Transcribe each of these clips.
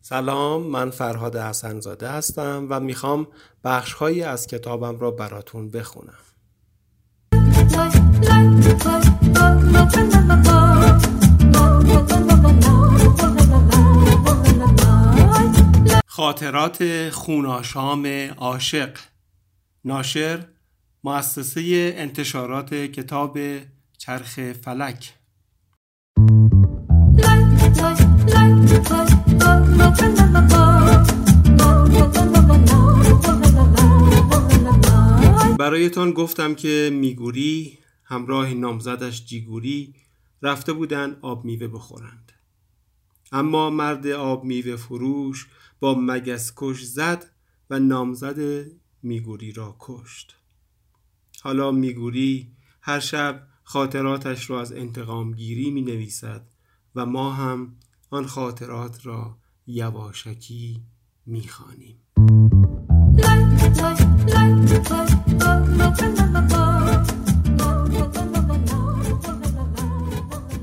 سلام من فرهاد حسنزاده هستم و می‌خوام بخشهایی از کتابم را براتون بخونم. خاطرات خوناشام عاشق. ناشر مؤسسه انتشارات کتاب چرخ فلک. برایتان گفتم که میگوری همراه نامزدش جیگوری رفته بودن آب میوه بخورند. اما مرد آب میوه فروش با مگس کش زد و نامزد میگوری را کشت. حالا میگوری هر شب خاطراتش را از انتقام گیری می نویسد و ما هم آن خاطرات را یواشکی می خانیم.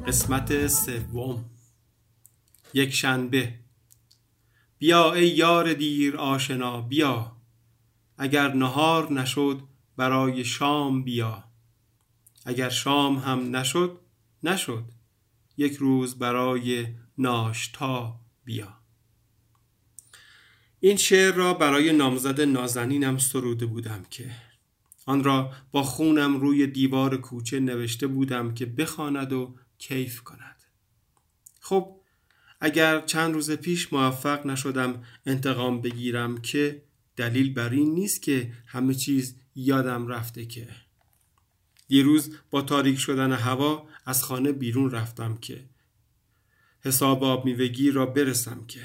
قسمت سوم. یک شنبه. بیا ای یار دیر آشنا بیا. اگر نهار نشد برای شام بیا. اگر شام هم نشد نشد. یک روز برای ناشتا بیا. این شعر را برای نامزد نازنینم سروده بودم که. آن را با خونم روی دیوار کوچه نوشته بودم که بخواند و کیف کند. خب اگر چند روز پیش موفق نشدم انتقام بگیرم که دلیل بر این نیست که همه چیز یادم رفته که. دیروز با تاریک شدن هوا از خانه بیرون رفتم که. حساب آب میوگی را برسم که.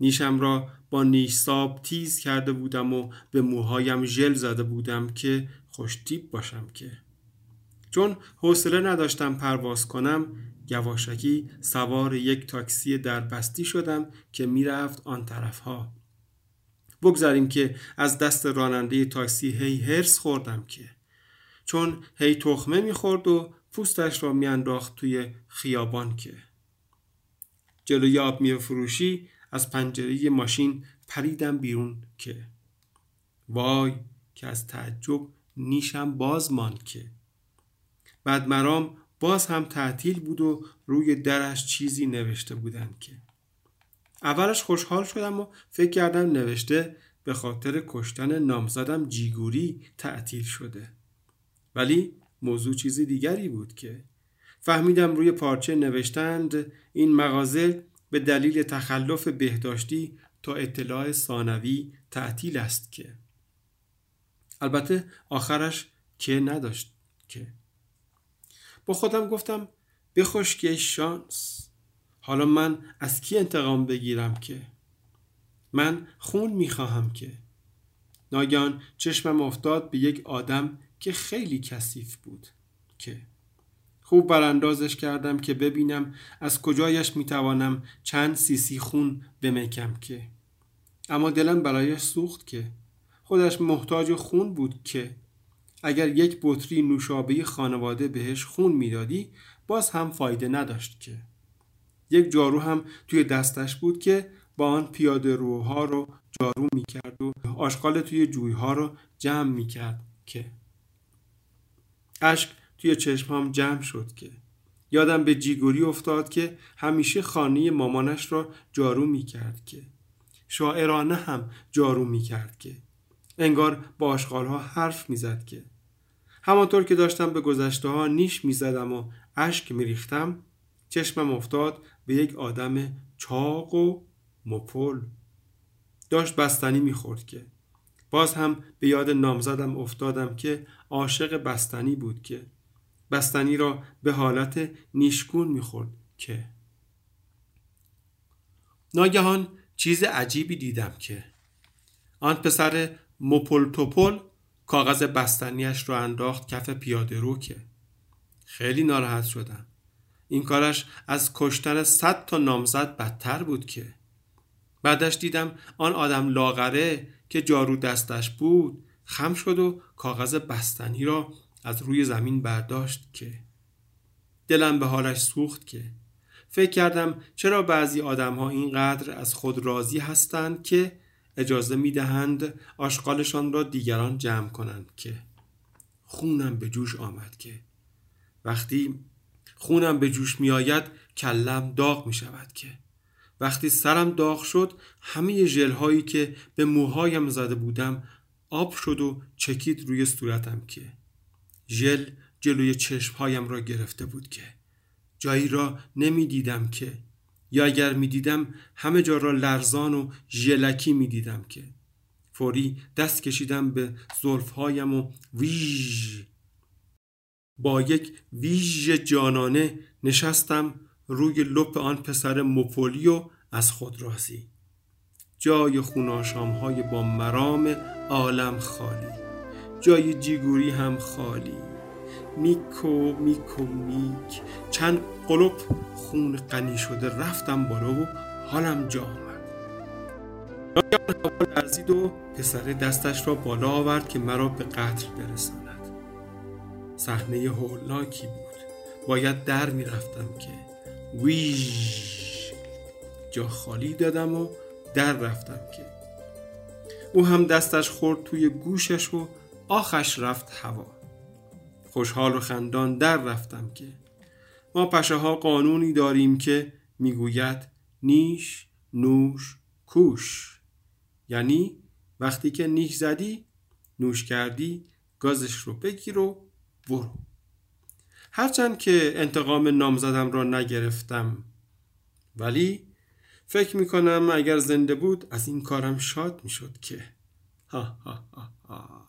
نیشم را با نیشساب تیز کرده بودم و به موهایم ژل زده بودم که خوشتیب باشم که. چون حوصله نداشتم پرواز کنم یواشکی سوار یک تاکسی دربستی شدم که می‌رفت آن طرف ها بگذاریم که از دست راننده تاکسی هی هرس خوردم که. چون هی تخمه می‌خورد و پوستش را میانداخت توی خیابان که. جلوی آب می فروشی از پنجره ماشین پریدم بیرون که. وای که از تعجب نیشم باز ماند که. بعد مرام باز هم تعطیل بود و روی درش چیزی نوشته بودن که. اولش خوشحال شدم و فکر کردم نوشته به خاطر کشتن نامزدم جیگوری تعطیل شده. ولی موضوع چیزی دیگری بود که فهمیدم روی پارچه نوشتند این مغازه به دلیل تخلف بهداشتی تا اطلاع ثانوی تعطیل است که. البته آخرش که نداشت که. با خودم گفتم بخوش که شانس. حالا من از کی انتقام بگیرم که؟ من خون می‌خواهم که. ناگهان چشمم افتاد به یک آدم که خیلی کثیف بود که. خوب براندازش کردم که ببینم از کجایش می‌توانم چند سیسی خون بمکم که. اما دلم برایش سوخت که. خودش محتاج خون بود که. اگر یک بطری نوشابه خانواده بهش خون می‌دادی باز هم فایده نداشت که. یک جارو هم توی دستش بود که با آن پیاده روها رو جارو می‌کرد و آشغال توی جویها رو جمع می‌کرد که اشک توی چشمام جمع شد که یادم به جیگوری افتاد که همیشه خانه مامانش را جارو می‌کرد که شاعرانه هم جارو می‌کرد که انگار با آشغالها حرف می‌زد که همانطور که داشتم به گذشته ها نیش می‌زدم و اشک میریختم چشمم افتاد به یک آدم چاق و مپل داشت بستنی می‌خورد که. باز هم به یاد نامزدم افتادم که عاشق بستنی بود که. بستنی را به حالت نیشگون می‌خورد که. ناگهان چیز عجیبی دیدم که. آن پسر مپل توپل کاغذ بستنیش را انداخت کف پیاده رو که. خیلی ناراحت شدم. این کارش از کشتن صد تا نامزد بدتر بود که. بعدش دیدم آن آدم لاغره که جارو دستش بود خم شد و کاغذ بستنی را از روی زمین برداشت که. دلم به حالش سوخت که. فکر کردم چرا بعضی آدم ها اینقدر از خود راضی هستند که اجازه می دهند آشغالشان را دیگران جمع کنند که. خونم به جوش آمد که. وقتی خونم به جوش می آید کلم داغ می شود که. وقتی سرم داغ شد همه ژل هایی که به موهایم زده بودم آب شد و چکید روی صورتم که. ژل جلوی چشمهایم را گرفته بود که. جایی را نمی دیدم که. یا اگر می دیدم همه جا را لرزان و ژلکی می دیدم که. فوری دست کشیدم به زلفهایم و ویژ با یک ویژ جانانه نشستم روی لپ آن پسر مپولی و از خود راضی. جای خوناشام های با مرام عالم خالی. جای جیگوری هم خالی. میکو میکو میک چند قلب خون غنی شده رفتم بالا و حالم جا آمد. لرزید و پسر دستش را بالا آورد که مرا به قتل برساند. صحنه هولناکی بود. باید در می‌رفتم که ویژ جا خالی دادم و در رفتم که. او هم دستش خورد توی گوشش و آخش رفت هوا. خوشحال و خندان در رفتم که. ما پشه ها قانونی داریم که می‌گوید نیش نوش کوش. یعنی وقتی که نیش زدی نوش کردی گازش رو بگیر و برو هرچند که انتقام نامزدم را نگرفتم ولی فکر می‌کنم اگر زنده بود از این کارم شاد می‌شد که ها ها ها ها